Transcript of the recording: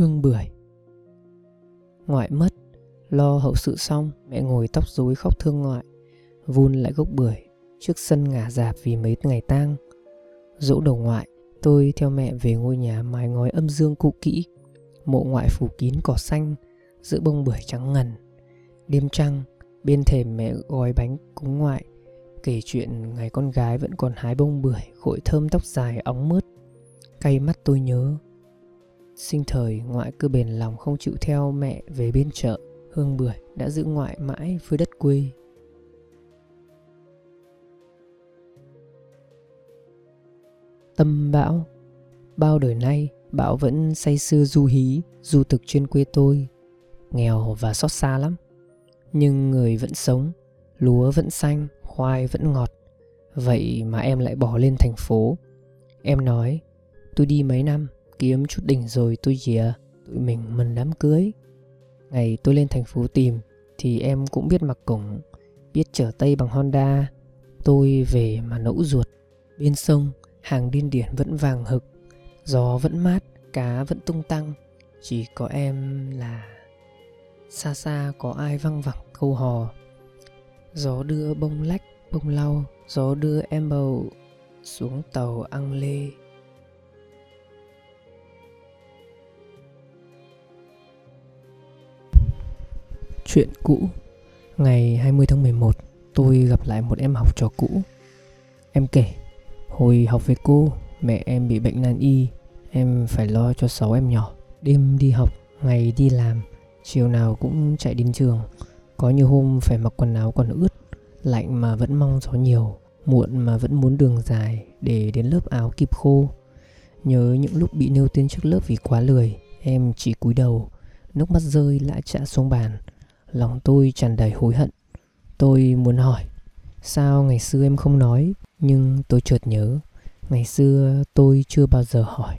Hương bưởi. Ngoại mất, Lo hậu sự xong, Mẹ ngồi tóc rối khóc thương ngoại, Vun lại gốc bưởi Trước sân ngả dạp vì mấy ngày tang. Dỗ đầu ngoại, Tôi theo mẹ về ngôi nhà mái ngói âm dương cũ kỹ, Mộ ngoại phủ kín cỏ xanh, Giữa bông bưởi trắng ngần. Đêm trăng, Bên thềm mẹ gói bánh cúng ngoại, Kể chuyện ngày con gái vẫn còn hái bông bưởi Khội thơm tóc dài óng mướt. Cay mắt tôi nhớ Sinh thời, ngoại cứ bền lòng không chịu theo mẹ về bên chợ. Hương bưởi đã giữ ngoại mãi với đất quê. Tâm bão. Bao đời nay, Bão vẫn say sưa du hí, Du thực trên quê tôi. Nghèo và xót xa lắm. Nhưng người vẫn sống, Lúa vẫn xanh, Khoai vẫn ngọt. Vậy mà em lại bỏ lên thành phố. Em nói, Tôi đi mấy năm Kiếm chút đỉnh rồi tôi dìa, Tụi mình mừng đám cưới. Ngày tôi lên thành phố tìm, Thì em cũng biết mặc cổng, Biết chở tay bằng Honda. Tôi về mà nẫu ruột. Bên sông, hàng điên điển vẫn vàng hực, Gió vẫn mát, Cá vẫn tung tăng. Chỉ có em là Xa xa có ai văng vẳng câu hò. Gió đưa bông lách, bông lau, Gió đưa em bầu xuống tàu ăn lê. Chuyện cũ. Ngày 20 tháng 11 Tôi gặp lại một em học trò cũ. Em kể, Hồi học với cô, Mẹ em bị bệnh nan y, Em phải lo cho sáu em nhỏ. Đêm đi học, Ngày đi làm, Chiều nào cũng chạy đến trường. Có nhiều hôm phải mặc quần áo còn ướt, Lạnh mà vẫn mong gió nhiều, Muộn mà vẫn muốn đường dài Để đến lớp áo kịp khô. Nhớ những lúc bị nêu tên trước lớp vì quá lười, Em chỉ cúi đầu, Nước mắt rơi lại chạ xuống bàn. Lòng tôi tràn đầy hối hận. Tôi muốn hỏi, Sao ngày xưa em không nói, Nhưng tôi chợt nhớ, Ngày xưa tôi chưa bao giờ hỏi.